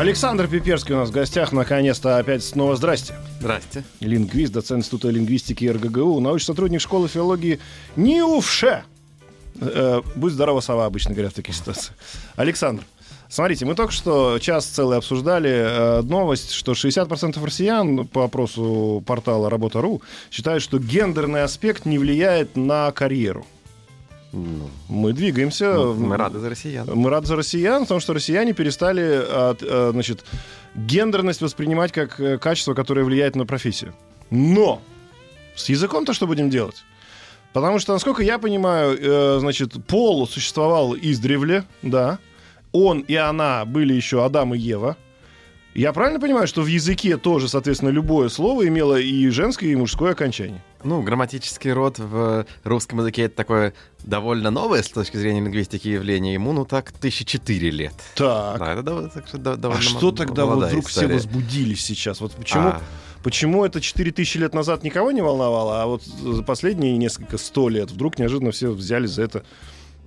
Александр Пиперский у нас в гостях. Наконец-то опять снова здрасте. Здрасте. Лингвист, доцент Института лингвистики РГГУ, научный сотрудник школы филологии НИУФШЕ. Э, будь здорова, сова, обычно говорят в таких ситуациях. Александр, смотрите, мы только что час целый обсуждали э, новость, что 60% россиян по опросу портала Работа.ру считают, что гендерный аспект не влияет на карьеру. Ну, Мы двигаемся. ну, мы рады за россиян. Мы рады за россиян, потому что россияне перестали от, э, значит, гендерность воспринимать как э, качество, которое влияет на профессию. Но с языком-то что будем делать? Потому что, насколько я понимаю, э, значит, пол существовал издревле, да. Он и она были еще Адам и Ева. Я правильно понимаю, что в языке тоже, соответственно, любое слово имело и женское, и мужское окончание? Ну, грамматический род в русском языке это такое довольно новое с точки зрения лингвистики явление. Ему, ну так, тысячи четыре лет. Так. Да, это довольно, так что а довольно что м- тогда вот вдруг история. все возбудились сейчас? Вот почему, А, Почему это 4000 лет назад никого не волновало, а вот за последние несколько сто лет вдруг неожиданно все взялись за это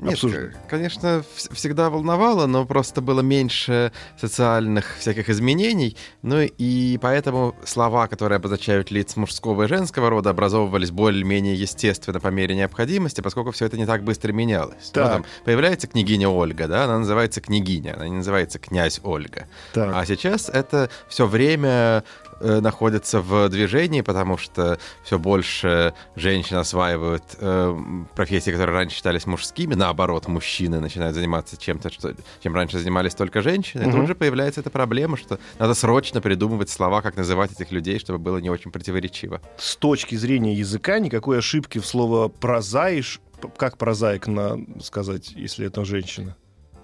Нет, обсуждать? конечно, вс- всегда волновало, но просто было меньше социальных всяких изменений. Ну и поэтому слова, которые обозначают лиц мужского и женского рода, образовывались более-менее естественно по мере необходимости, поскольку все это не так быстро менялось. Ну, Так. там появляется княгиня Ольга, да, она называется княгиня, она не называется князь Ольга. Так. А сейчас это все время э, находится в движении, потому что все больше женщин осваивают э, профессии, которые раньше считались мужскими, наоборот, мужчины начинают заниматься чем-то, что, чем раньше занимались только женщины. И тут же появляется эта проблема, что надо срочно придумывать слова, как называть этих людей, чтобы было не очень противоречиво. С точки зрения языка никакой ошибки в слово прозаиш, как прозаик на сказать, если это женщина?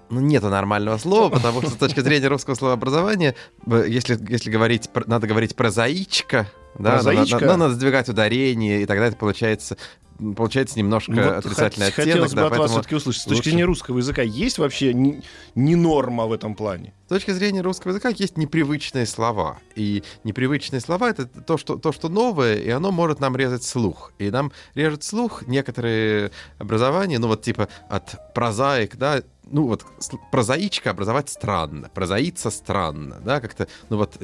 Ну, нету нормального слова, потому что с точки зрения русского словообразования, если, если говорить, надо говорить прозаичка, да, надо- надо, надо сдвигать ударение, и тогда это получается, получается немножко Вот отрицательный хот- оттенок. Хотелось бы да, от вас все-таки услышать. С точки лучше- зрения русского языка есть вообще не, не норма в этом плане? С точки зрения русского языка есть непривычные слова. И непривычные слова — это то что, то, что новое, и оно может нам резать слух. И нам режет слух некоторые образования, ну вот типа от прозаик, да, ну вот прозаичка образовать странно, прозаиться странно, да, как-то, ну вот...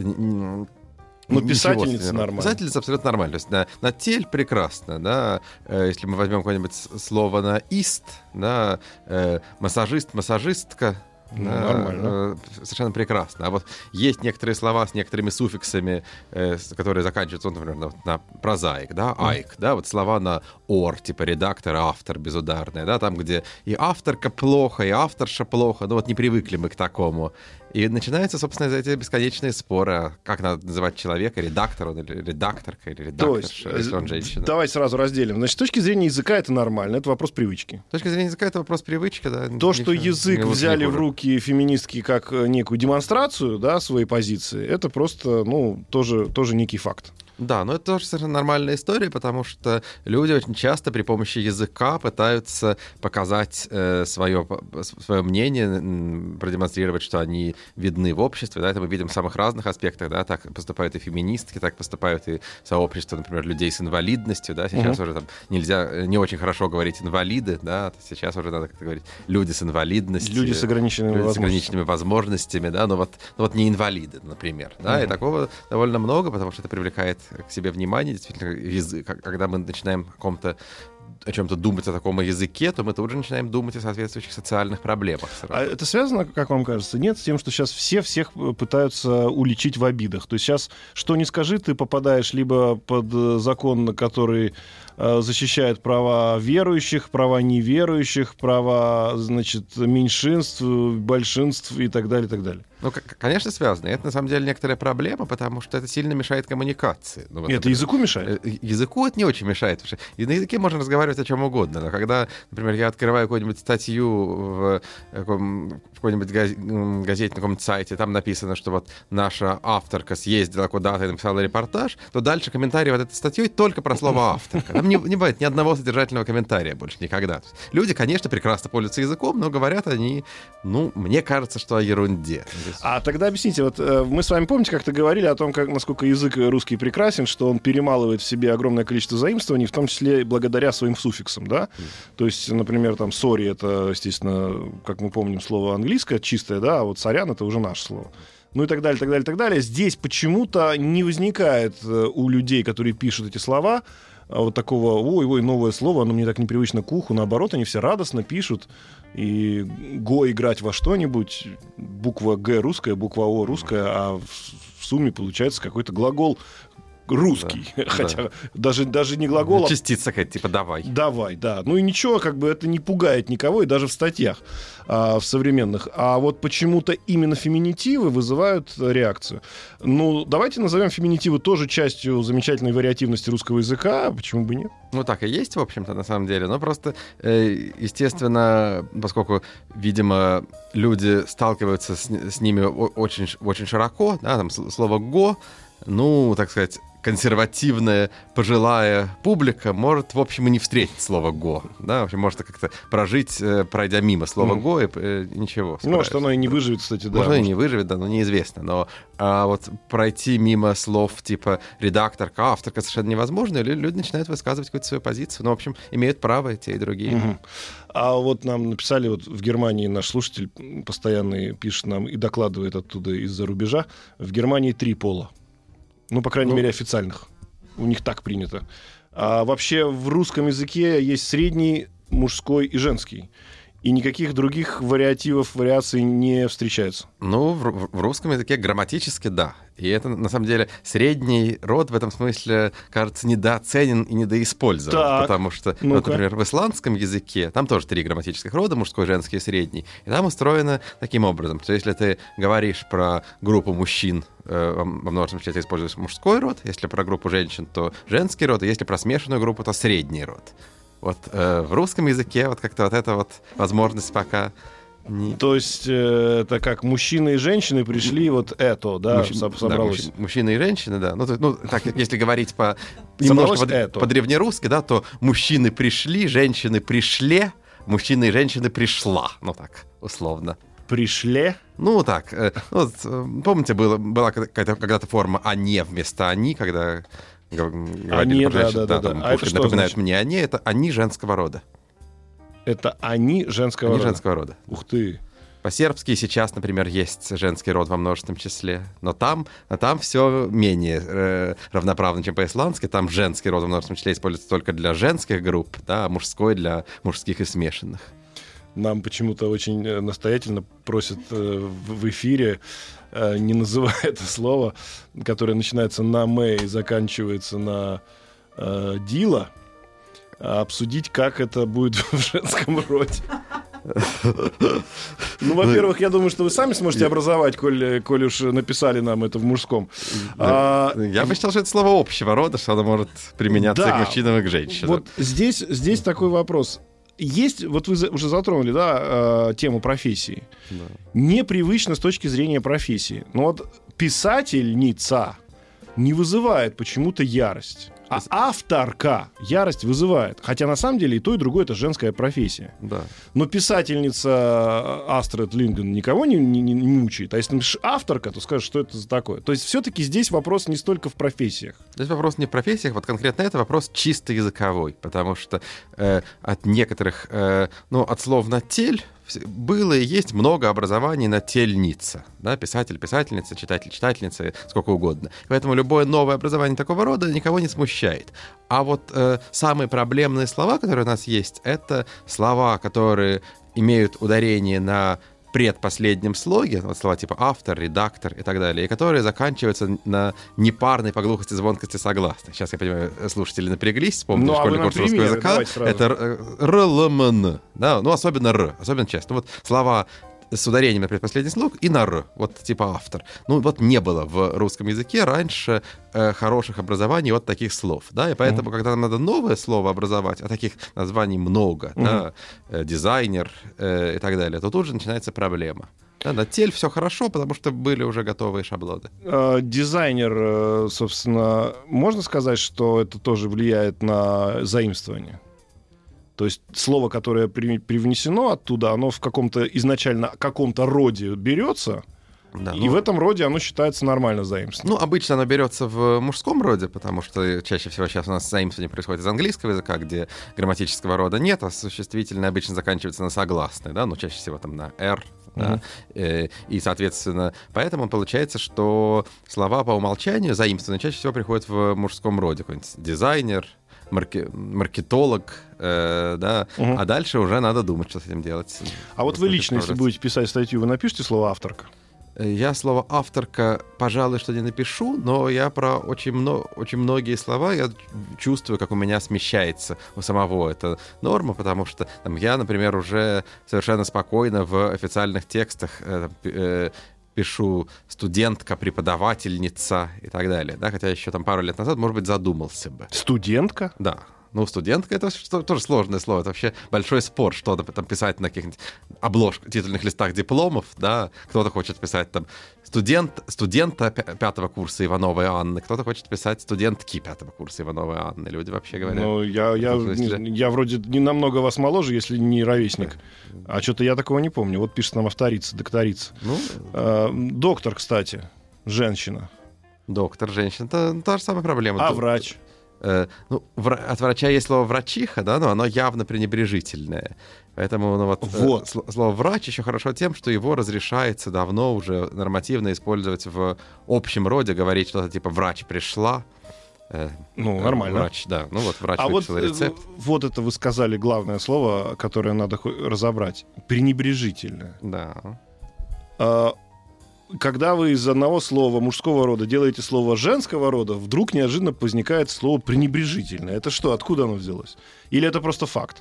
Ну, писательница нормально. Писательница абсолютно нормально. То есть на, на тель прекрасно, да. Э, если мы возьмем какое-нибудь слово на ист, да, э, массажист, массажистка, Ну, да, нормально. э, совершенно прекрасно. А вот есть некоторые слова с некоторыми суффиксами, э, которые заканчиваются, ну, например, на, на прозаик, да, айк, да, вот слова на ор, типа редактор, автор безударный, да, там, где и авторка плохо, и авторша плохо, ну вот не привыкли мы к такому. И начинаются, собственно, эти бесконечные споры, как надо называть человека, редактор он или редакторка, или То есть, редакторша, если он э, женщина. давайте сразу разделим. Значит, с точки зрения языка это нормально, это вопрос привычки. С точки зрения языка это вопрос привычки, да. То, что язык взяли в руки феминистки как э, некую демонстрацию, да, своей позиции, это просто, ну, тоже, тоже некий факт. Да, но это тоже совершенно нормальная история, потому что люди очень часто при помощи языка пытаются показать э, свое, свое мнение, продемонстрировать, что они видны в обществе. Да, это мы видим в самых разных аспектах. Да, так поступают и феминистки, так поступают и сообщества, например, людей с инвалидностью. Да, сейчас уже там нельзя, э, не очень хорошо говорить инвалиды, да, сейчас уже надо как-то говорить люди с инвалидностью. Люди с ограниченными люди с возможностями. ограниченными возможностями, да, но вот, ну вот не инвалиды, например, да, и Мгм. такого довольно много, потому что это привлекает к себе внимание, действительно, язык, когда мы начинаем о каком-то о чем-то думать о таком языке, то мы тут же начинаем думать о соответствующих социальных проблемах. сразу. А это связано, как вам кажется, нет, с тем, что сейчас все всех э, пытаются уличить в обидах? То есть сейчас, что не скажи, ты попадаешь либо под э, закон, который э, защищает права верующих, права неверующих, права, значит, меньшинств, большинств и так далее, и так далее. Ну, конечно, связано. Это на самом деле некоторая проблема, потому что это сильно мешает коммуникации. Ну, вот, это например, языку мешает? Э, Языку это не очень мешает, и на языке можно разговаривать о чем угодно. Но когда, например, я открываю какую-нибудь статью в, в какой-нибудь газете на каком-нибудь сайте, там написано, что вот наша авторка съездила куда-то и написала репортаж, то дальше комментарий вот этой статьей только про слово авторка. Там не, не бывает ни одного содержательного комментария больше никогда. Люди, конечно, прекрасно пользуются языком, но говорят они, ну, мне кажется, что о ерунде. А тогда объясните, вот э, мы с вами, помните, как-то говорили о том, как, насколько язык русский прекрасен, что он перемалывает в себе огромное количество заимствований, в том числе благодаря своим суффиксам, да? То есть, например, там, сори — это, естественно, как мы помним, слово английское чистое, да, а вот сорян — это уже наше слово ну и так далее, так далее, так далее. Здесь почему-то не возникает э, у людей, которые пишут эти слова, вот такого, ой, ой, новое слово, оно мне так непривычно к уху. Наоборот, они все радостно пишут. И го играть во что-нибудь, буква Г русская, буква О русская, а в сумме получается какой-то глагол русский. Да, Хотя да. даже, даже не глагол, а... Частица какая-то, типа «давай». «Давай», да. Ну и ничего, как бы это не пугает никого, и даже в статьях а, в современных. А вот почему-то именно феминитивы вызывают реакцию. Ну, давайте назовем феминитивы тоже частью замечательной вариативности русского языка. Почему бы нет? Ну, так и есть, в общем-то, на самом деле. Но просто, э, естественно, поскольку, видимо, люди сталкиваются с, с ними очень, очень широко, да, там слово «го», ну, так сказать, консервативная пожилая публика может, в общем, и не встретить слово «го». Да, в общем, может как-то прожить, э, пройдя мимо слова mm. «го», и э, ничего. Ну, может, оно и не выживет, кстати, да. Может, оно и не выживет, да, но неизвестно. Но а вот пройти мимо слов типа редакторка, авторка совершенно невозможно, и люди начинают высказывать какую-то свою позицию. Ну, в общем, имеют право и те, и другие. Mm-hmm. А вот нам написали, вот в Германии наш слушатель постоянный пишет нам и докладывает оттуда из-за рубежа, в Германии три пола. Ну, по крайней ну, мере, официальных. У них так принято. А вообще в русском языке есть средний, мужской и женский. И никаких других вариативов, вариаций не встречается. Ну, в, в русском языке грамматически да. И это, на самом деле, средний род в этом смысле, кажется, недооценен и недоиспользован. Так, потому что, ну вот, например, в исландском языке, там тоже три грамматических рода, мужской, женский и средний. И там устроено таким образом, что если ты говоришь про группу мужчин, во множественном числе ты используешь мужской род, если про группу женщин, то женский род, и если про смешанную группу, то средний род. Вот э, в русском языке вот как-то вот эта вот возможность пока не... То есть э, это как мужчины и женщины пришли, вот это, да, Мужч... собралось. Да, мужчины и женщины, да. Ну, то, ну так, если говорить по немножко по, по древнерусски, да, то мужчины пришли, женщины пришли, мужчины и женщины пришла. Ну так, условно. Пришли? Ну, так. Э, вот, э, помните, было, была какая-то когда-то форма «они» вместо «они», когда говорили они, про женщин. Да, да, да, да. А это что напоминает значит? мне «они», это «они» женского рода. Это они женского они рода. женского рода. Ух ты. По-сербски сейчас, например, есть женский род во множественном числе, но там, а там все менее э, равноправно, чем по-исландски. Там женский род во множественном числе используется только для женских групп, да, а мужской для мужских и смешанных. Нам почему-то очень э, настоятельно просят э, в, эфире э, не называя это слово, которое начинается на «мэ» и заканчивается на э, «дила», а обсудить, как это будет в женском роде. Ну, во-первых, я думаю, что вы сами сможете образовать, коль, коль уж написали нам это в мужском. А, я бы считал, что это слово общего рода, что оно может применяться да, и к мужчинам, и к женщинам. Вот здесь, здесь такой вопрос. Есть, вот вы уже затронули, да, э, тему профессии. Да. Непривычно с точки зрения профессии. Но вот писательница не вызывает почему-то ярость. А авторка ярость вызывает. Хотя на самом деле и то, и другое это женская профессия. Да. Но писательница э, Астрид Линден никого не, не, не мучает. А если напишешь авторка, то скажешь, что это за такое. То есть все-таки здесь вопрос не столько в профессиях. Здесь вопрос не в профессиях, вот конкретно это вопрос чисто языковой. Потому что э, от некоторых, э, ну, от слов на тель было и есть много образований на тельница. Да, писатель, писательница, читатель, читательница, сколько угодно. Поэтому любое новое образование такого рода никого не смущает. А вот э, самые проблемные слова, которые у нас есть, это слова, которые имеют ударение на предпоследнем слоге, вот слова типа автор, редактор и так далее, и которые заканчиваются на непарной по глухости звонкости согласны. Сейчас, я понимаю, слушатели напряглись, вспомнили ну, а школьный курс русского языка. Это РЛМН, да, ну, особенно Р, особенно часто. Вот слова с ударением на предпоследний слог и на «р», вот типа автор. Ну вот не было в русском языке раньше э, хороших образований от таких слов, да, и поэтому, mm-hmm. когда нам надо новое слово образовать, а таких названий много, mm-hmm. да, э, дизайнер э, и так далее, то тут же начинается проблема. Да, на тель все хорошо, потому что были уже готовые шаблоны. Э, дизайнер, э, собственно, можно сказать, что это тоже влияет на заимствование? То есть слово, которое при, привнесено оттуда, оно в каком-то изначально каком-то роде берется, да, и ну, в этом роде оно считается нормально заимствованием. Ну, обычно оно берется в мужском роде, потому что чаще всего сейчас у нас заимствование происходит из английского языка, где грамматического рода нет, а существительное обычно заканчивается на согласное, да, ну, чаще всего там на R, да? Mm-hmm. И, соответственно, поэтому получается, что слова по умолчанию заимствованные чаще всего приходят в мужском роде. Какой-нибудь дизайнер, марки, маркетолог, э, да, угу. а дальше уже надо думать, что с этим делать. А вот вы лично, если будете писать статью, вы напишите слово авторка? Я слово авторка, пожалуй, что не напишу, но я про очень, много, очень многие слова я чувствую, как у меня смещается у самого эта норма, потому что там, я, например, уже совершенно спокойно в официальных текстах э, э, пишу студентка, преподавательница и так далее, да, хотя еще там пару лет назад, может быть, задумался бы. Студентка? Да. Ну, студентка — это что, тоже сложное слово. Это вообще большой спор, что там писать на каких-нибудь обложках, титульных листах дипломов, да. Кто-то хочет писать там студент, студента пятого курса Ивановой Анны, кто-то хочет писать студентки пятого курса Ивановой Анны. Люди вообще говорят. Ну, я, я, не, я вроде не намного вас моложе, если не ровесник. А что-то я такого не помню. Вот пишет нам авторица, докторица. Ну, а, доктор, кстати, женщина. Доктор, женщина. Это та же самая проблема. А врач? Э, ну, от врача есть слово врачиха, да, но оно явно пренебрежительное. Поэтому ну, вот, э, вот. слово врач еще хорошо тем, что его разрешается давно уже нормативно использовать в общем роде, говорить что-то типа врач пришла. Э, ну, нормально. Врач, да. Ну вот врач а вот, рецепт. Вот это вы сказали главное слово, которое надо разобрать. Пренебрежительное. Да. А, когда вы из одного слова мужского рода делаете слово женского рода, вдруг неожиданно возникает слово пренебрежительное. Это что, откуда оно взялось? Или это просто факт?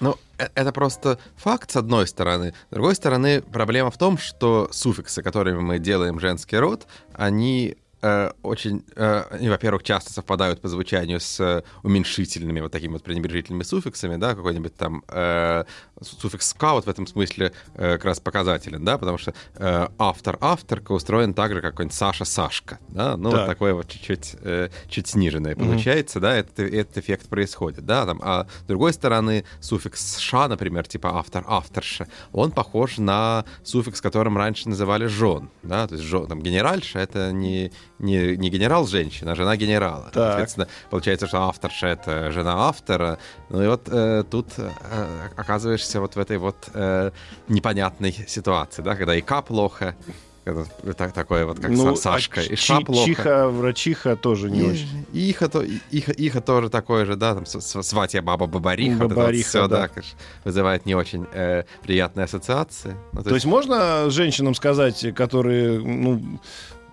Ну, э, это просто факт, с одной стороны. С другой стороны, проблема в том, что суффиксы, которыми мы делаем женский род, они э, очень, э, они, во-первых, часто совпадают по звучанию с э, уменьшительными, вот такими вот пренебрежительными суффиксами, да, какой-нибудь там э, суффикс вот в этом смысле э, как раз показателен, да, потому что э, автор, авторка устроен так же, как какой-нибудь Саша, Сашка, да, ну, так. вот такое вот чуть-чуть э, чуть сниженное получается, mm-hmm. да, этот, этот эффект происходит, да, там, а с другой стороны, суффикс «ша», например, типа автор, авторша, он похож на суффикс, которым раньше называли «жен», да, то есть жен, там, генеральша — это не не, не генерал женщина, а жена генерала. Так. Соответственно, получается, что авторша это жена автора. Ну и вот э, тут э, оказываешься вот в этой вот э, непонятной ситуации, да, когда и К плохо, так, такое вот, как ну, Сашка. А и Ша плохо. Чиха, врачиха тоже не и, очень. Иха, то, иха, иха тоже такое же, да, там сватья баба Бабариха. Бабариха, вот все, да. да конечно, вызывает не очень э, приятные ассоциации. Ну, то, то есть... есть можно женщинам сказать, которые, ну,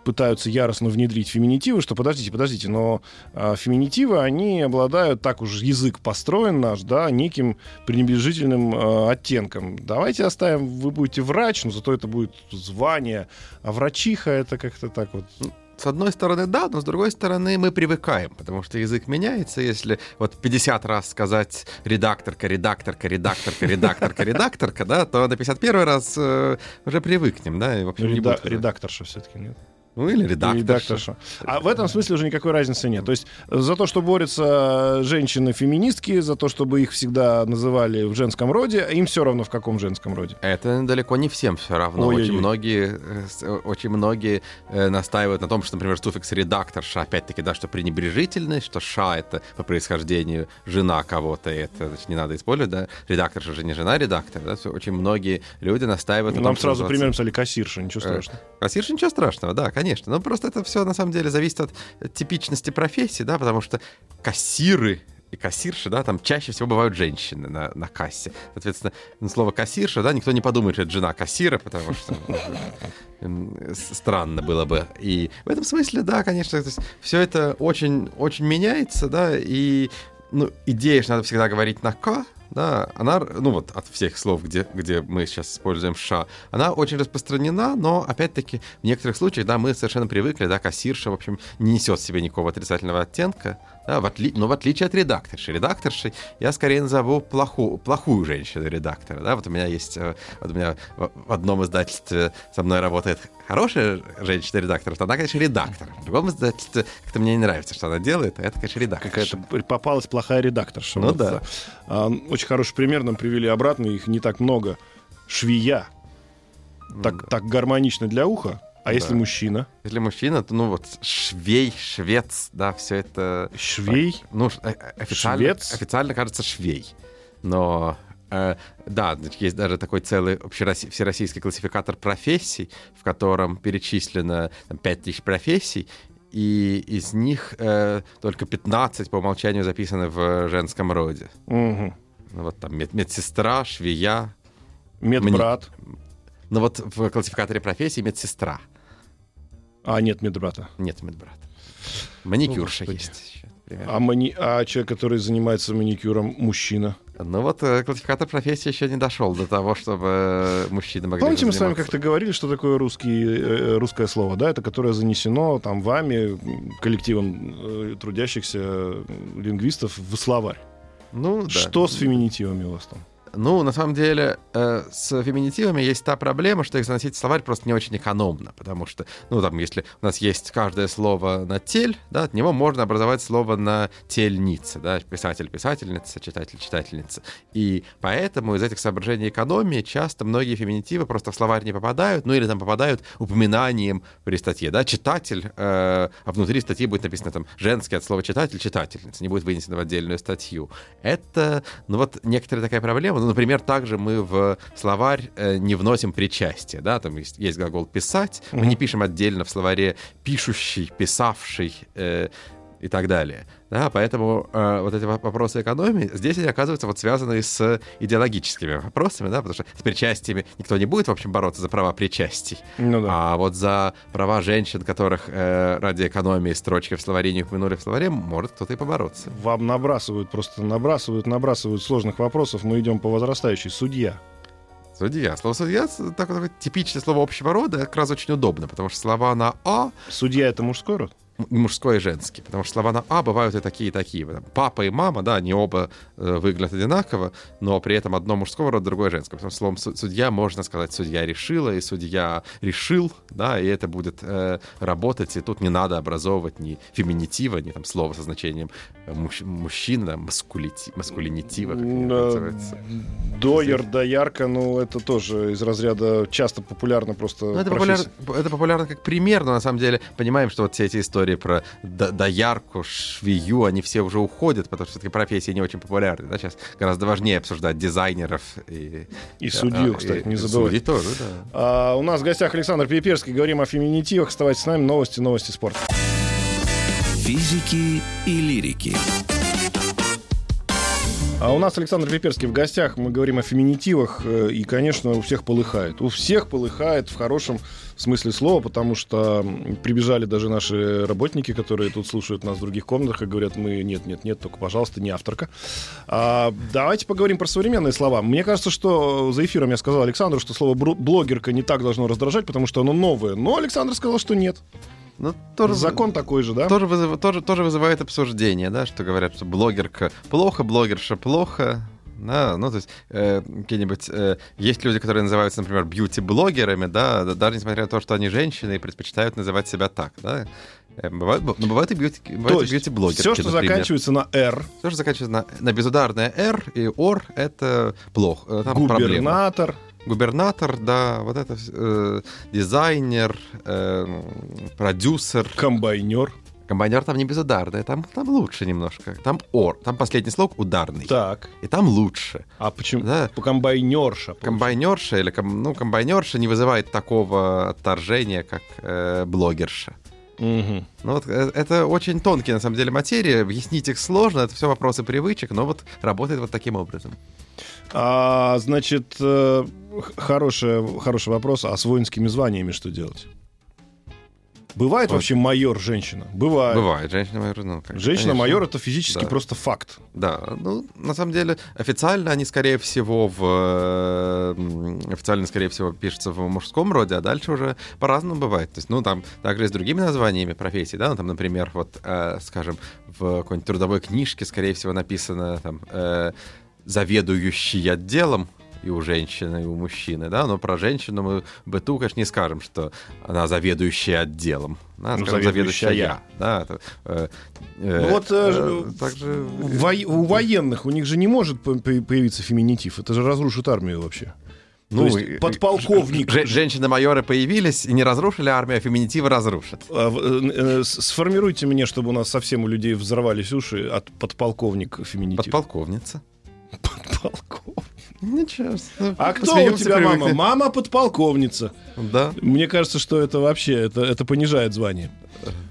пытаются яростно внедрить феминитивы, что подождите, подождите, но а, феминитивы, они обладают, так уж язык построен наш, да, неким пренебрежительным а, оттенком. Давайте оставим, вы будете врач, но зато это будет звание, а врачиха это как-то так вот с одной стороны, да, но с другой стороны, мы привыкаем, потому что язык меняется. Если вот 50 раз сказать редакторка, редакторка, редакторка, редакторка, редакторка, да, то на 51 раз э, уже привыкнем, да, и, в общем, не будет. Редакторша все-таки, нет? Ну или редакторша. редакторша. А в этом смысле уже никакой разницы нет. То есть за то, что борются женщины-феминистки, за то, чтобы их всегда называли в женском роде, им все равно в каком женском роде. Это далеко не всем все равно. Ой-ой-ой. Очень многие, э, очень многие э, настаивают на том, что, например, суффикс редакторша, опять-таки, да, что пренебрежительный, что ша это по происхождению жена кого-то, это значит, не надо использовать, да. Редакторша же не жена редактора, да. Очень многие люди настаивают на Нам том, сразу примером стали кассирша, ничего э, страшного. Кассирша, ничего страшного, да, конечно. Но просто это все на самом деле зависит от типичности профессии, да, потому что кассиры и кассирши, да, там чаще всего бывают женщины на, на кассе. Соответственно, на слово кассирша, да, никто не подумает, что это жена кассира, потому что ну, странно было бы. И в этом смысле, да, конечно, все это очень, очень меняется, да, и ну, идея, что надо всегда говорить на «к», да, она, ну вот от всех слов, где, где мы сейчас используем «ша», она очень распространена, но, опять-таки, в некоторых случаях, да, мы совершенно привыкли, да, кассирша, в общем, не несет в себе никакого отрицательного оттенка, да, в отли... но в отличие от редакторши. Редакторшей я скорее назову плохую, плохую женщину редактора, да, вот у меня есть, э, вот у меня в одном издательстве со мной работает хорошая женщина-редактор, то она, конечно, редактор. В другом издательстве как-то мне не нравится, что она делает, а это, конечно, редактор. Какая-то попалась плохая редакторша. Ну Вот, да. А, Очень хороший пример нам привели обратно, их не так много. Швея. Так, так гармонично для уха. А если Да. мужчина? Если мужчина, то, ну, вот, швей, швец, да, все это... Швей? Ну, ш- э, э, официально, Швец? официально кажется швей. Но э, да, есть даже такой целый всероссийский классификатор профессий, в котором перечислено там, 5000 профессий, и из них э, только 15 по умолчанию записаны в женском роде. Мгм. Ну, вот там мед- медсестра, швея. Медбрат. Ну вот в классификаторе профессий медсестра. А, нет медбрата. Нет медбрата. Маникюрша Господи. есть еще. А, мани... а человек, который занимается маникюром, мужчина. Ну вот э, классификатор профессии еще не дошел до того, чтобы э, мужчины могли Помните, мы с вами как-то говорили, что такое русский, э, русское слово, да, это которое занесено там вами, коллективом трудящихся лингвистов в словарь. Ну, да. Что с феминитивами у вас там? Ну, на самом деле, э, с феминитивами есть та проблема, что их заносить в словарь просто не очень экономно, потому что, ну, там, если у нас есть каждое слово на тель, да, от него можно образовать слово на тельница, да, писатель, писательница, читатель, читательница. И поэтому из этих соображений экономии часто многие феминитивы просто в словарь не попадают, ну, или там попадают упоминанием при статье, да, читатель, э, а внутри статьи будет написано там женский от слова читатель, читательница, не будет вынесено в отдельную статью. Это, ну, вот некоторая такая проблема, например, также мы в словарь э, не вносим причастие, да, там есть, есть глагол «писать», мы не пишем отдельно в словаре «пишущий», «писавший», э, и так далее. Да, поэтому э, вот эти во- вопросы экономии здесь они оказываются вот связаны с идеологическими вопросами, да, потому что с причастиями никто не будет, в общем, бороться за права причастий. Ну да. А вот за права женщин, которых э, ради экономии строчки в словаре не упомянули в словаре, может кто-то и побороться. Вам набрасывают, просто набрасывают, набрасывают сложных вопросов. Мы идем по возрастающей. Судья. Судья. Слово судья — такое, такое типичное слово общего рода, как раз очень удобно, потому что слова на «а» Судья это мужской род? Мужской и женский, потому что слова на «а» бывают и такие, и такие. Папа и мама, да, они оба э, выглядят одинаково, но при этом одно мужского рода, другое женского. Потому что словом су- судья можно сказать «судья решила» и «судья решил», да, и это будет э, работать, и тут не надо образовывать ни феминитива, ни там слова со значением э, муж- мужчина, маскулити- маскулинитива, как это называется. Дойер, доярка, ну это тоже из разряда часто популярно просто Ну, это, профессия. популяр- это популярно как пример, но на самом деле понимаем, что вот все эти истории про до- доярку, швею, они все уже уходят, потому что все-таки профессии не очень популярны. Да? Сейчас гораздо важнее обсуждать дизайнеров и... И судью, а, кстати, и не забывайте. Судьи тоже, да. А, у нас в гостях Александр Пиперский. Говорим о феминитивах. Оставайтесь с нами. Новости, новости спорта. Физики и лирики. А у нас Александр Пиперский в гостях. Мы говорим о феминитивах. э, И, конечно, у всех полыхает. У всех полыхает в хорошем смысле слова, потому что прибежали даже наши работники, которые тут слушают нас в других комнатах и говорят, мы нет, нет, нет, только, пожалуйста, не авторка. А, давайте поговорим про современные слова. Мне кажется, что за эфиром я сказал Александру, что слово блогерка не так должно раздражать, потому что оно новое. Но Александр сказал, что нет. Ну, тоже, Закон такой же, да? тоже, вызыв- тоже, тоже вызывает обсуждение, да, что говорят, что блогерка плохо, блогерша плохо. Да, ну, то есть, э, какие-нибудь... э, есть люди, которые называются, например, бьюти-блогерами, да, да, даже несмотря на то, что они женщины и предпочитают называть себя так, да. Э, Бывают, но бывают и бьюти, бывают и бьюти-блогерки, все, что например. заканчивается на «р», Все, что заканчивается на, на безударное «р» и «ор» — это плохо, э, там проблема. Губернатор, да, вот это э, дизайнер, э, продюсер. комбайнер. Комбайнер там не безударный, там, там лучше немножко. Там «ор», там последний слог ударный. Так. И там лучше. А почему? Да. По комбайнерша. Комбайнерша или ком- ну, комбайнерша не вызывает такого отторжения, как э, блогерша. Мгм. Ну вот э, это очень тонкие, на самом деле, материи. Объяснить их сложно, это все вопросы привычек, но вот работает вот таким образом. А, значит, э, хороший, хороший вопрос. А с воинскими званиями что делать? Бывает Вот. вообще майор женщина? Бывает. Бывает, женщина-майор, ну, как- Женщина-майор это физически Да. просто факт. Да, ну, на самом деле, официально они, скорее всего, в... э, Официально, скорее всего, пишутся в мужском роде, а дальше уже по-разному бывает. То есть, ну, там также и с другими названиями профессий, да, ну, там, например, вот, э, скажем, в какой-нибудь трудовой книжке, скорее всего, написано там э, «заведующий отделом», и у женщины, и у мужчины, да, но про женщину мы быту, конечно, не скажем, что она заведующая отделом, да, Ну, скажем, заведующая. заведующая, да, это, э, э, Ну вот, э, э, также Во- у военных у них же не может по- по- появиться феминитив. Это же разрушит армию вообще. Ну, То есть подполковник. Же- Женщины-майоры появились и не разрушили армию, а феминитивы разрушат. А, э, э, Сформируйте мне, чтобы у нас совсем у людей взорвались уши от подполковник феминитив. Подполковница. Подполковник. Ничего. А кто у тебя мама? привыкли. Мама подполковница. Да. Мне кажется, что это вообще, это, это понижает звание.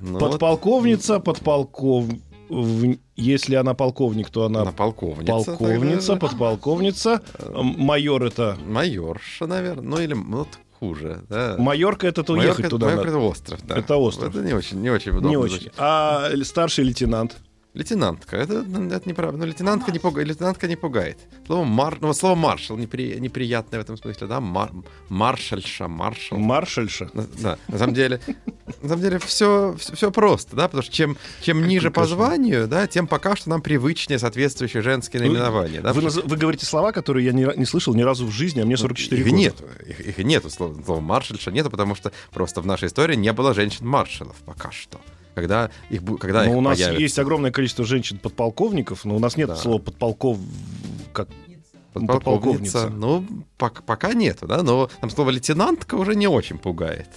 Ну, вот Подполковница, подполков... в- Если она полковник, то она она полковница. полковница, тогда. подполковница. Майор это... Майорша, наверное. Ну, или ну, вот хуже. Да. Майорка это то Майорка уехать это- туда майорка надо. это остров, да. Это остров. Это не очень, не очень удобно. Не очень. А старший лейтенант? Лейтенантка, это, ну, это неправда. Но лейтенантка не, пугает, лейтенантка не пугает. Слово, мар... ну, вот слово маршал непри... неприятное в этом смысле, да? Мар... Маршальша, маршал. Маршальша? На- Да, на самом деле, на самом деле все, все, просто, да, потому что чем, чем ниже по званию, да, тем пока что нам привычнее соответствующие женские наименования. Да, Вы, потому вы говорите слова, которые я не, не слышал ни разу в жизни, а мне что 44 их года. нету, их, их нету, слова, слова маршальша нету, потому что просто в нашей истории не было женщин-маршалов пока что. Когда их, когда Но их у нас появится есть огромное количество женщин-подполковников, но у нас нет Да. слова подполков... Как... подполковница, ну, пок- пока нету, да, но там слово лейтенантка уже не очень пугает.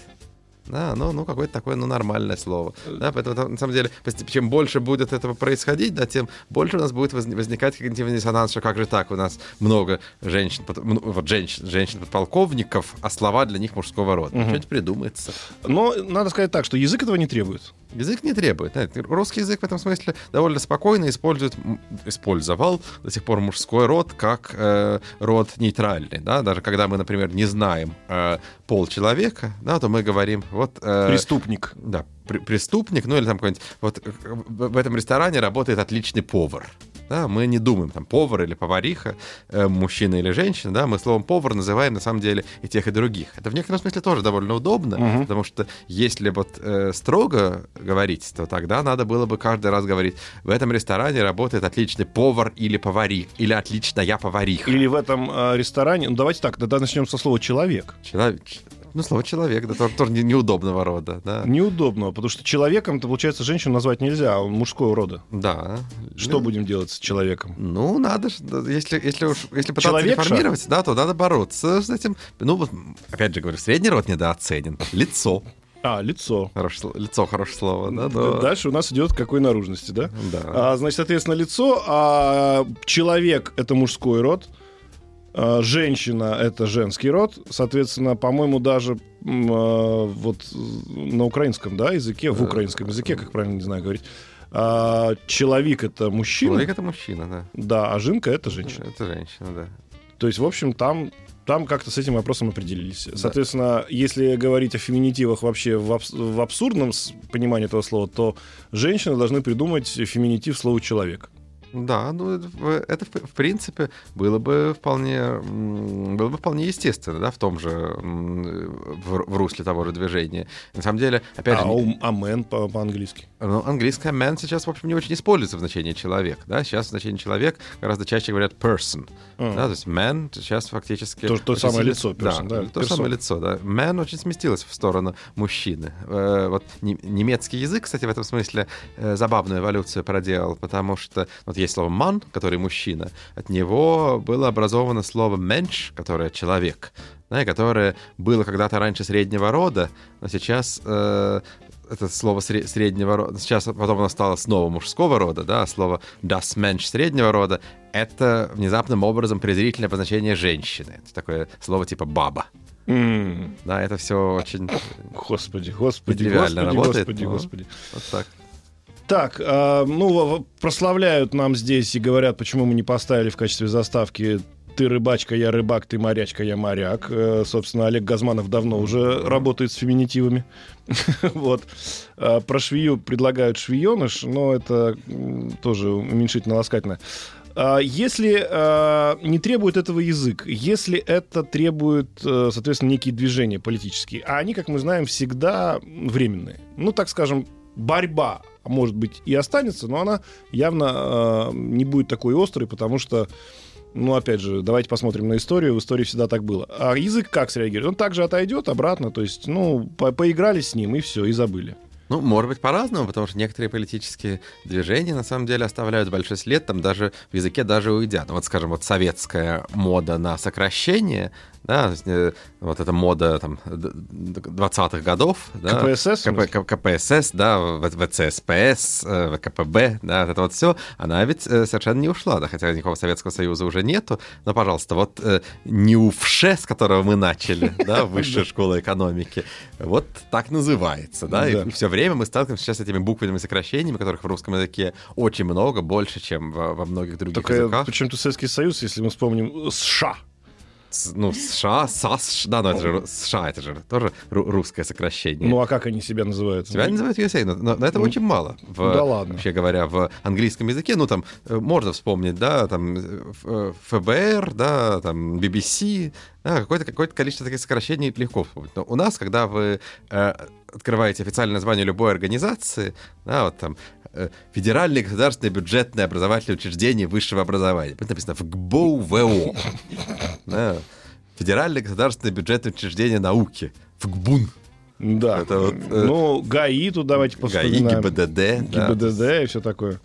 Да, ну, ну какое-то такое, ну, нормальное слово. Да, поэтому, там, на самом деле, чем больше будет этого происходить, да, тем больше у нас будет возни- возникать когнитивный диссонанс, что как же так, у нас много женщин, вот женщин, женщин-подполковников, а слова для них мужского рода. Что-нибудь придумается. Но надо сказать так, что язык этого не требует. Язык не требует. да, Русский язык в этом смысле довольно спокойно использует, использовал до сих пор мужской род как э, род нейтральный. Да? Даже когда мы, например, не знаем э, пол человека, да, то мы говорим, вот... э, Преступник. да, при- преступник, ну или там какой-нибудь... Вот э, в этом ресторане работает отличный повар. Да, мы не думаем, там, повар или повариха, э, мужчина или женщина, да, мы словом повар называем на самом деле и тех, и других. Это в некотором смысле тоже довольно удобно, потому что если вот э, строго говорить, то тогда надо было бы каждый раз говорить, в этом ресторане работает отличный повар или поварих, или отличная повариха. Или в этом э, ресторане... Ну, давайте так, тогда начнем со слова «человек». Человек, ну, слово человек, да, тоже, тоже не- неудобного рода, да. Неудобно, потому что человеком-то, получается, женщину назвать нельзя, а он мужского рода. Да. Что Ну, будем делать с человеком? Ну, надо ж, да, если, если уж если пытаться Человекша? реформировать, да, то надо бороться с этим. Ну, вот, опять же говорю, средний род недооценен. Лицо. А, лицо. Хорошее, лицо хорошее слово, да, но... Дальше у нас идет какой наружности, да? Да. А, значит, соответственно, лицо, а человек — это мужской род, женщина — это женский род. Соответственно, по-моему, даже а, вот на украинском да, языке, в украинском языке, как правильно, не знаю говорить, а, человек — это мужчина, Человек это мужчина, да. да, а жинка — это женщина. Это женщина, да. То есть, в общем, там там как-то с этим вопросом определились. Соответственно, если говорить о феминитивах вообще в, абс- в абсурдном понимании этого слова, то женщины должны придумать феминитив слова «человек». Да, ну это, в- принципе было бы вполне было бы вполне естественно, да, в том же в, в русле того же движения. На самом деле, опять А, же, а man по- по-английски. Ну, английское man сейчас, в общем, не очень используется в значении человек. Да? Сейчас в значении человек гораздо чаще говорят person. А. Да? То есть man сейчас фактически... То- то самое сильно- лицо, person, да, то персон. самое лицо, да. Man очень сместилось в сторону мужчины. Э, вот не- немецкий язык, кстати, в этом смысле э, забавную эволюцию проделал, потому что вот есть слово man, который мужчина, от него было образовано слово mensch, которое человек, да, которое было когда-то раньше среднего рода, но сейчас э, это слово сре- среднего рода, сейчас потом оно стало снова мужского рода, да, а слово das Mensch среднего рода, это внезапным образом презрительное обозначение женщины. Это такое слово типа баба. М, Да, это все очень Господи, господи, господи, работает, господи, господи. вот так. Так, а, ну, прославляют нам здесь и говорят, почему мы не поставили в качестве заставки ты рыбачка, я рыбак, ты морячка, я моряк. Э, собственно, Олег Газманов давно уже работает с феминитивами. вот. А про швею предлагают швееныш, но это тоже уменьшительно-ласкательно. А если не требует этого язык, если это требует, э, соответственно, некие движения политические, а они, как мы знаем, всегда временные. Ну, так скажем, борьба, может быть, и останется, но она явно э, не будет такой острой, потому что ну, опять же, давайте посмотрим на историю. В истории всегда так было. А язык как среагирует? Он также отойдет обратно, то есть, ну, по поиграли с ним, и все, и забыли. Ну, может быть, по-разному, потому что некоторые политические движения, на самом деле, оставляют большой след, там даже в языке даже уйдя. Ну, вот, скажем, вот советская мода на сокращение, да, э, вот эта мода там 20-х годов, да, КПСС, КП, КПСС, да, ВЦСПС, э, ВКПБ, да, это вот все, она ведь э, совершенно не ушла, да, хотя никакого Советского Союза уже нету, но, пожалуйста, вот НИУФШЕ, с которого мы начали, да, высшая школа экономики, вот так называется, да, и все время мы сталкиваемся сейчас с этими буквенными сокращениями, которых в русском языке очень много, больше, чем во многих других языках. Почему-то Советский Союз, если мы вспомним США, ну, США, САС, да, но это же США, это же тоже русское сокращение. Ну, а как они себя называют? Себя называют USA, но, но этого ну, очень мало. В, да ладно. Вообще говоря, в английском языке, ну, там, э, можно вспомнить, да, там, э, ФБР, да, там, BBC, да, какое-то какое количество таких сокращений легко вспомнить. Но у нас, когда вы э, открываете официальное название любой организации, да, вот там, э, Федеральное государственное бюджетное образовательное учреждение высшего образования. Будет написано ФГБОУ-ВО. Да. Федеральное государственное бюджетное учреждение науки. ФГБУН. Да. Это вот, э, ну, ГАИ тут давайте посмотрим. ГАИ, ГИБДД. ГИБДД да. и все такое.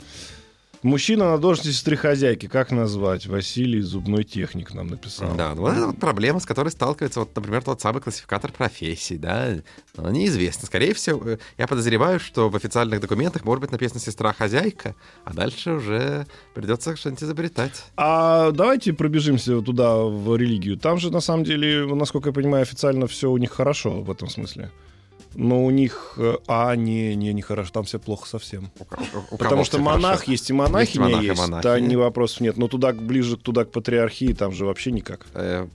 Мужчина на должности сестры хозяйки, как назвать? Василий Зубной техник нам написал. Да, ну вот это вот проблема, с которой сталкивается, вот, например, тот самый классификатор профессий, да, но неизвестно. Скорее всего, э, я подозреваю, что в официальных документах может быть написано сестра хозяйка, а дальше уже придется что-нибудь изобретать. А давайте пробежимся туда в религию. Там же, на самом деле, насколько я понимаю, официально все у них хорошо в этом смысле но у них... Э, а, не, не, не хорошо, там все плохо совсем. У, у, у Потому что монах хорошо. есть и монахиня есть, есть монах да, не вопросов нет. Но туда, ближе туда к патриархии, там же вообще никак. Э,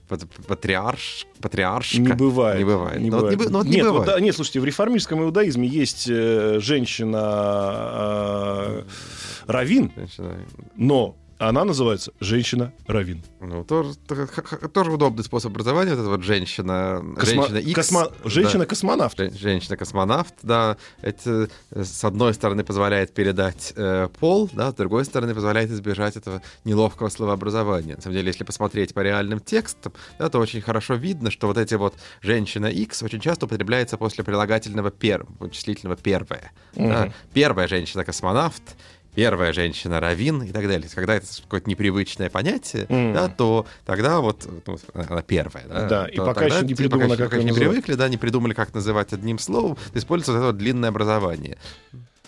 патриарш, патриаршка? Не бывает. Не бывает. Не бывает. Вот не, ну, вот не нет, бывает. Вот, да, нет, слушайте, в реформистском иудаизме есть э, женщина э, равин, женщина. но она называется «Женщина-равин». Ну, тоже, тоже удобный способ образования. Вот эта вот женщина... Космо... Женщина X. Космо... Женщина-космонавт. Да. Женщина-космонавт, да. Это, с одной стороны, позволяет передать э, пол, да, с другой стороны, позволяет избежать этого неловкого словообразования. На самом деле, если посмотреть по реальным текстам, да, то очень хорошо видно, что вот эти вот «женщина X» очень часто употребляется после прилагательного пер... числительного «первая». Угу. Да. Первая женщина-космонавт, первая женщина равин и так далее. Когда это какое-то непривычное понятие, mm. да, то тогда вот ну, она первая. Да, да и пока еще не придумали, пока, как пока не привыкли, да, не придумали, как называть одним словом, используется вот это вот длинное образование.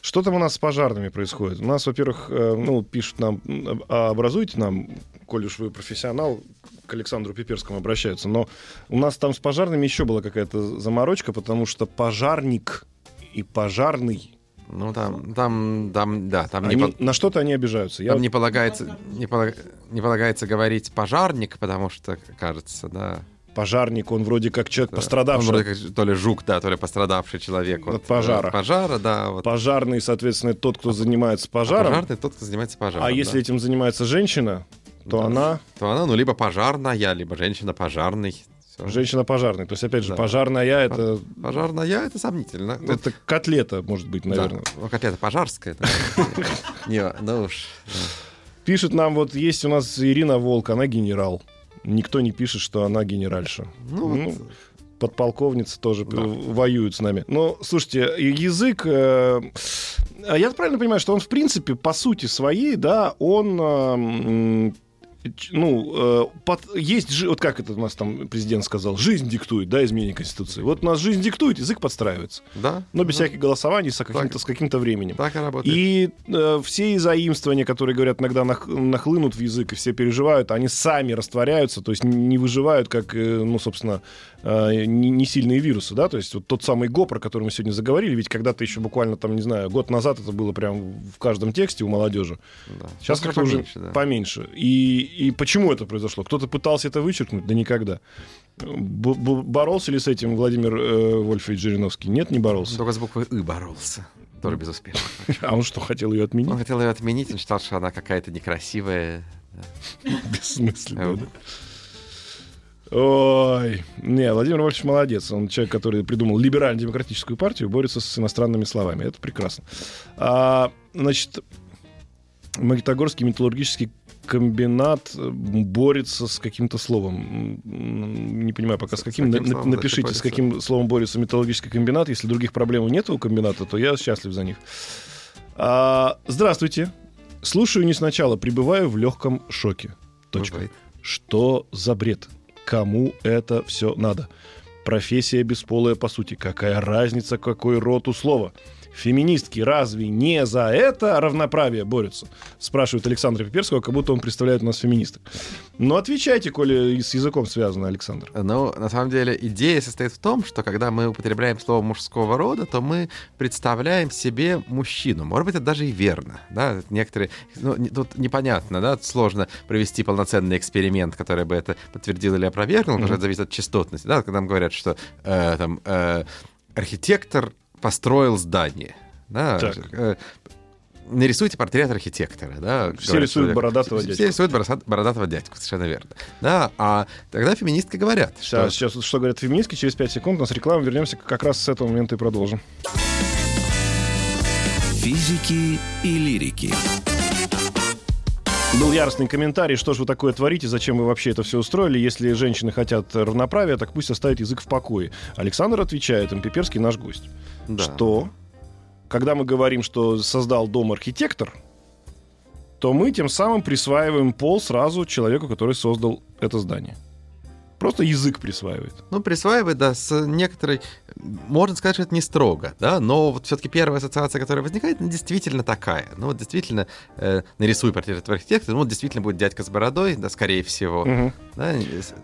Что там у нас с пожарными происходит? У нас, во-первых, э, ну, пишут нам, а образуйте нам, коль уж вы профессионал, к Александру Пиперскому обращаются, но у нас там с пожарными еще была какая-то заморочка, потому что пожарник и пожарный ну, там, там, там, да, там они, не... На что-то они обижаются. Там Я... не полагается, не, полаг... не полагается говорить пожарник, потому что, кажется, да... Пожарник, он вроде как человек да. пострадавший. Он вроде как то ли жук, да, то ли пострадавший человек. От, от пожара. От пожара, да. Вот. Пожарный, соответственно, тот, кто занимается пожаром. А пожарный тот, кто занимается пожаром. А да. если этим занимается женщина, то да. она... То она, ну, либо пожарная, либо женщина-пожарный. Женщина пожарная. То есть, опять же, да. пожарная это... Пожарная это сомнительно. Это котлета, может быть, наверное. Да. Ну, котлета пожарская. Не, ну уж. Пишет нам, вот есть у нас Ирина Волк, она генерал. Никто не пишет, что она генеральша. Ну, ну подполковница тоже да. воюет с нами. Но, слушайте, язык... Э, я правильно понимаю, что он, в принципе, по сути своей, да, он э, ну, э, под, есть, вот как это у нас там президент сказал, жизнь диктует, да, изменение Конституции. Вот у нас жизнь диктует, язык подстраивается. Да. Но без да. всяких голосований, с каким-то, с каким-то временем. Так и работает. И э, все заимствования, которые, говорят, иногда нах, нахлынут в язык, и все переживают, они сами растворяются, то есть не выживают, как, э, ну, собственно, э, не, не сильные вирусы, да, то есть вот тот самый ГО, про который мы сегодня заговорили, ведь когда-то еще буквально, там, не знаю, год назад это было прям в каждом тексте у молодежи. Да. Сейчас как-то уже да. поменьше. И и почему это произошло? Кто-то пытался это вычеркнуть? Да никогда. Б- б- боролся ли с этим Владимир э, Вольфович Жириновский? Нет, не боролся. Только с буквой «ы» боролся. Тоже безуспешно. А он что, хотел ее отменить? Он хотел ее отменить, он считал, что она какая-то некрасивая. Бессмысленно, да? Ой, не, Владимир Вольфович молодец. Он человек, который придумал либерально-демократическую партию, борется с иностранными словами. Это прекрасно. А, значит, Магнитогорский металлургический комбинат борется с каким-то словом. Не понимаю пока с, С каким. каким На- словом напишите, борется? с каким словом борется металлургический комбинат. Если других проблем нет у комбината, то я счастлив за них. А, здравствуйте. Слушаю не сначала, пребываю в легком шоке. Точка. Бывает. Что за бред? Кому это все надо? Профессия бесполая по сути. Какая разница, какой род у слова? Феминистки разве не за это равноправие борются? Спрашивает Александра Пиперского, как будто он представляет у нас феминисток. Ну, отвечайте, коли с языком связано, Александр. Ну, на самом деле, идея состоит в том, что когда мы употребляем слово мужского рода, то мы представляем себе мужчину. Может быть, это даже и верно. Да? Некоторые... Ну, тут непонятно, да? Сложно провести полноценный эксперимент, который бы это подтвердил или опровергнул, потому что это зависит от частотности. Да? Когда нам говорят, что э, там, э, архитектор построил здание. Да? Так. Э, нарисуйте портрет архитектора, да? Все рисуют человек. бородатого Все- дядьку. Все рисуют бородатого дядьку, совершенно верно. Да, а тогда феминистки говорят, что... Сейчас, сейчас, что говорят феминистки, через 5 секунд у нас реклама, вернемся как раз с этого момента и продолжим. Физики и лирики. Был яростный комментарий, что же вы такое творите, зачем вы вообще это все устроили. Если женщины хотят равноправия, так пусть оставят язык в покое. Александр отвечает, им Пиперский наш гость, Да. что когда мы говорим, что создал дом архитектор, то мы тем самым присваиваем пол сразу человеку, который создал это здание. Просто язык присваивает. Ну, присваивает, да, с некоторой... Можно сказать, что это не строго, да, но вот все-таки первая ассоциация, которая возникает, она действительно такая. Ну, вот действительно, э, нарисуй портрет этого архитектора, ну, вот действительно будет дядька с бородой, да, скорее всего. Мгм. Да,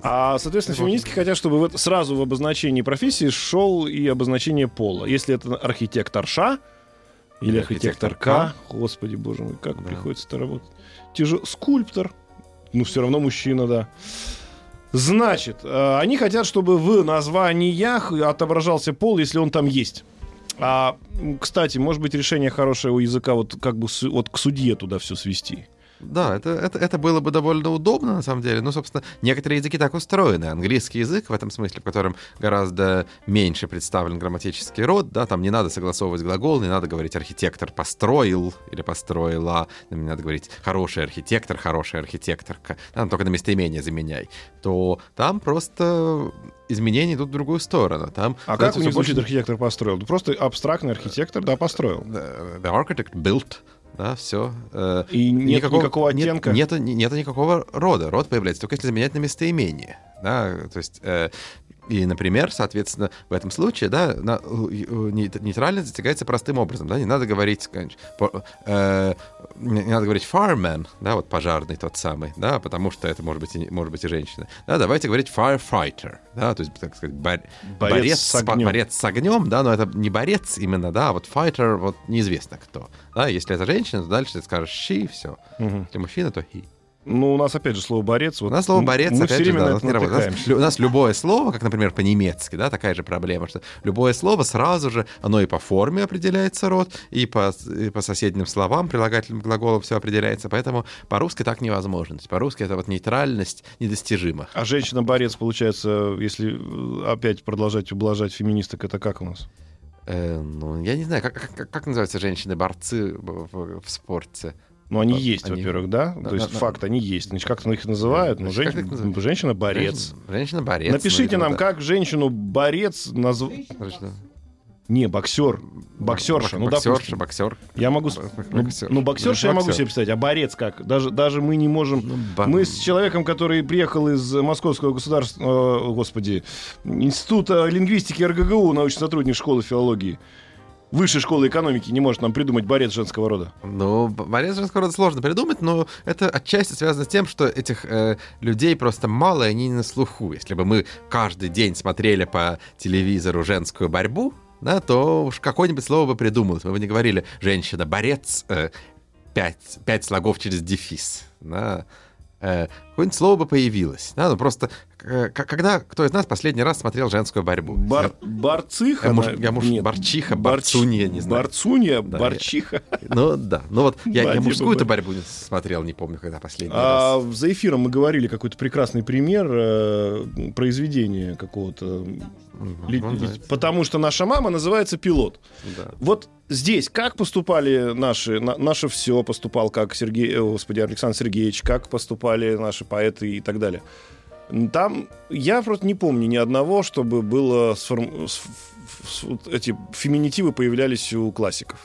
А, соответственно, феминистки хотят, чтобы в это- сразу в обозначении профессии шел и обозначение пола. Если это архитекторша или Или архитекторка, господи боже мой, как Да. приходится это работать. Тяжело. Скульптор, ну все равно мужчина, да. Значит, э, они хотят, чтобы в названиях отображался пол, если он там есть. А, кстати, может быть, решение хорошее у языка вот как бы вот к судье туда все свести. Да, это, это, это было бы довольно удобно, на самом деле. Ну, собственно, некоторые языки так устроены. Английский язык в этом смысле, в котором гораздо меньше представлен грамматический род, да, там не надо согласовывать глагол, не надо говорить «архитектор построил» или «построила», не надо говорить «хороший архитектор», «хорошая архитекторка», там только на местоимение заменяй, то там просто изменения идут в другую сторону. Там А как у них звучит архитектор построил? Просто абстрактный архитектор, да, построил. The architect built, да, все. И нет никакого нет- оттенка? нету, не- нету никакого рода. Род появляется только если заменять на местоимение. Да, то есть, э, и, например, соответственно, в этом случае, да, на- нейтральность достигается простым образом, да, не надо говорить, конечно, по- э, не надо говорить fireman, да, вот пожарный тот самый, да, потому что это может быть и, может быть и женщина. Да, давайте говорить firefighter, да, то есть, так сказать, бор- Борец борец, с огнем. борец с огнем, да, но это не борец именно, да, а вот fighter, вот неизвестно кто. Да, если это женщина, то дальше ты скажешь she, все. Мгм. Если мужчина, то he. Ну, у нас опять же слово борец. Вот У нас слово борец, Мы опять все же, время да, на это не работает. У нас У нас любое слово, как, например, по-немецки, да, такая же проблема, что любое слово сразу же, оно и по форме определяется род, и по, и по соседним словам, прилагательным глаголам все определяется, поэтому по-русски так невозможно. По-русски это вот нейтральность недостижима. А женщина-борец, получается, если э, опять продолжать ублажать феминисток, это как у нас? Э, ну, я не знаю, как, как, как называются женщины-борцы в, в- в спорте? Ну, они А, есть, они- во-первых, да? Да, То есть да, да. факт, они есть. Значит, как их называют? Ну, Значит, как жен- называют? Женщина-борец. Женщина- Женщина-борец. Напишите нам, да. как женщину-борец назвать... Не, боксер. Боксерша. Ну, боксерша, допустим. боксер. Я могу... Боксер. Ну, ну, боксерша я могу себе представить, а борец как? Даже, даже мы не можем... Ну, Мы с человеком, который приехал из Московского государственного, э, господи, Института лингвистики РГГУ, научный сотрудник школы филологии, Высшей школы экономики не может нам придумать борец женского рода. Ну, борец женского рода сложно придумать, но это отчасти связано с тем, что этих э, людей просто мало, и они не на слуху. Если бы мы каждый день смотрели по телевизору женскую борьбу, да, то уж какое-нибудь слово бы придумалось. Мы бы не говорили «женщина-борец», э, пять, пять слогов через дефис. Да. э, какое-нибудь слово бы появилось. Да? Ну, просто когда кто из нас последний раз смотрел женскую борьбу? Бар, барциха? Я, может, я, может Нет. борчиха, Барч- борцунья, не знаю. Барцунья, Да, борчиха. Ну да, ну вот я, я мужскую-то борьбу смотрел, не помню, когда последний А раз. за эфиром мы говорили какой-то прекрасный пример э, произведения какого-то. ну да, потому что наша мама называется пилот. Да. Вот здесь как поступали наши, на- наше все поступал, как Сергей, э, господи, Александр Сергеевич, как поступали наши поэты и так далее. Там я просто не помню ни одного, чтобы было сформ- эти феминитивы появлялись у классиков.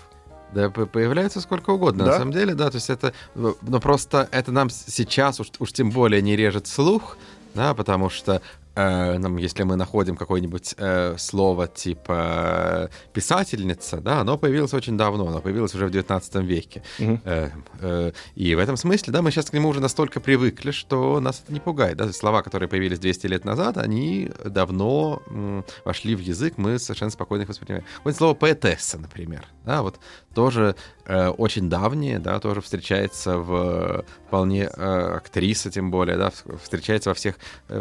Да, появляются сколько угодно, Да? на самом деле, да, то есть это, э, но просто это нам сейчас уж, уж тем более не режет слух, да, потому что э, нам, если мы находим какое-нибудь э, слово типа э, писательница, да, оно появилось очень давно, оно появилось уже в 19 веке. Мгм. Э, э, и в этом смысле, да, мы сейчас к нему уже настолько привыкли, что нас это не пугает. Да? Слова, которые появились 200 лет назад, они давно м, вошли в язык, мы совершенно спокойно их воспринимаем. Вот слово поэтесса, например, да, вот тоже э, очень давнее, да, тоже встречается в вполне э, актриса, тем более, да, встречается во всех,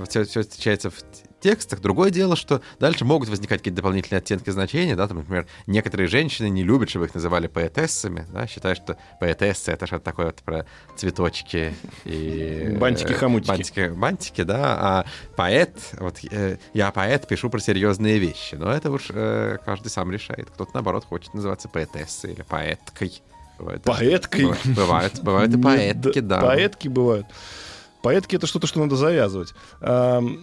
все, встречается в т- текстах. Другое дело, что дальше могут возникать какие-то дополнительные оттенки значения, да, там, например, некоторые женщины не любят, чтобы их называли поэтессами, да, считают, что поэтесса — это что-то такое вот про цветочки и... э, Бантики-хомутики. Бантики, бантики, да, а поэт, вот э, я поэт, пишу про серьезные вещи, но это уж э, каждый сам решает. Кто-то, наоборот, хочет называться поэтессой или поэткой. Бывает, Поэткой? Бывают, бывают, и поэтки, да. Поэтки бывают. Поэтки это что-то, что надо завязывать. Ам,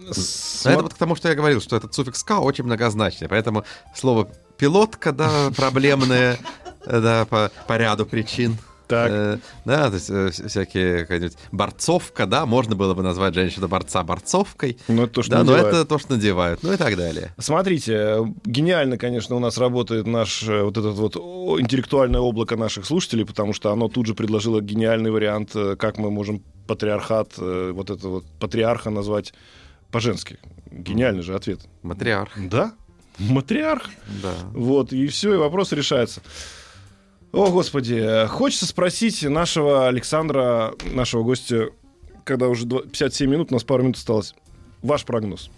Но это вот к тому, что я говорил, что этот суффикс «ка» очень многозначный, поэтому слово «пилотка», да, проблемное, да, по, по ряду причин. Так. Э, да, то есть э, вс- всякие какая-нибудь борцовка, да, можно было бы назвать женщину-борца борцовкой. Ну, это то, что да, но надевают. это то, что надевают, ну и так далее. Смотрите, э, гениально, конечно, у нас работает наш э, вот этот вот интеллектуальное облако наших слушателей, потому что оно тут же предложило гениальный вариант, э, как мы можем патриархат, э, вот это вот патриарха назвать по-женски. Гениальный же ответ. Матриарх, Да? Матриарх? да. Вот, и все, и вопрос решается. О, Господи, хочется спросить нашего Александра, нашего гостя, когда уже два- 57 минут, у нас пару минут осталось. Ваш прогноз.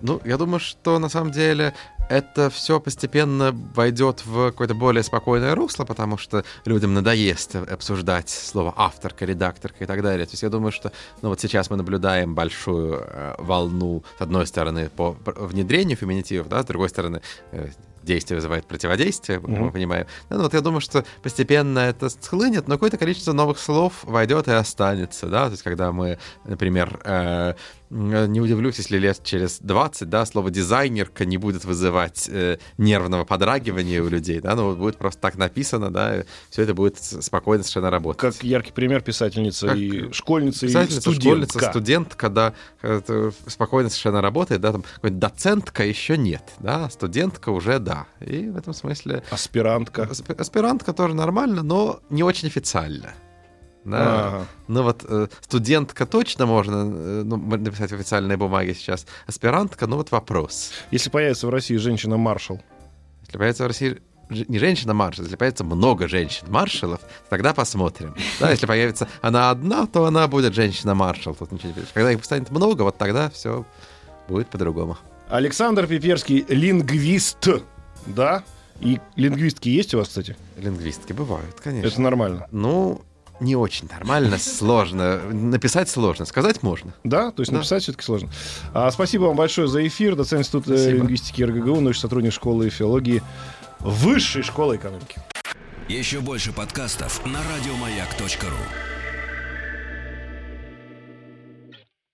Ну, я думаю, что на самом деле это все постепенно войдет в какое-то более спокойное русло, потому что людям надоест обсуждать слово авторка, редакторка и так далее. То есть я думаю, что ну, вот сейчас мы наблюдаем большую э, волну, с одной стороны, по внедрению феминитивов, да, с другой стороны, э, действие вызывает противодействие, как мы понимаем. Ну, вот я думаю, что постепенно это схлынет, но какое-то количество новых слов войдет и останется, да, то есть когда мы, например, э, не удивлюсь, если лет через 20, да, слово дизайнерка не будет вызывать э, нервного подрагивания у людей, да, но будет просто так написано, да, все это будет спокойно совершенно работать. Как яркий пример писательница Как и школьница, и Писательница, студентка. школьница, студентка, да, спокойно совершенно работает, да, там доцентка еще нет, да, студентка уже да. И в этом смысле Аспирантка. асп- аспирантка тоже нормально, но не очень официально. Да. Ага. Ну вот э, студентка точно можно э, ну, написать в официальной бумаге сейчас. Аспирантка, ну вот вопрос. Если появится в России женщина-маршал, Если появится в России не женщина-маршал, если появится много женщин-маршалов, тогда посмотрим. Да, если появится она одна, то она будет женщина-маршал. Тут ничего не. Когда их станет много, вот тогда все будет по-другому. Александр Пиперский лингвист, да? И лингвистки есть у вас, кстати? Лингвистки бывают, конечно. Это нормально. Ну, не очень нормально, сложно. Написать сложно, сказать можно. Да, то есть Да. написать все-таки сложно. А, спасибо вам большое за эфир. Доцент Института Спасибо. лингвистики РГГУ, научный сотрудник школы филологии Высшей школы экономики. Еще больше подкастов на радиомаяк.ру.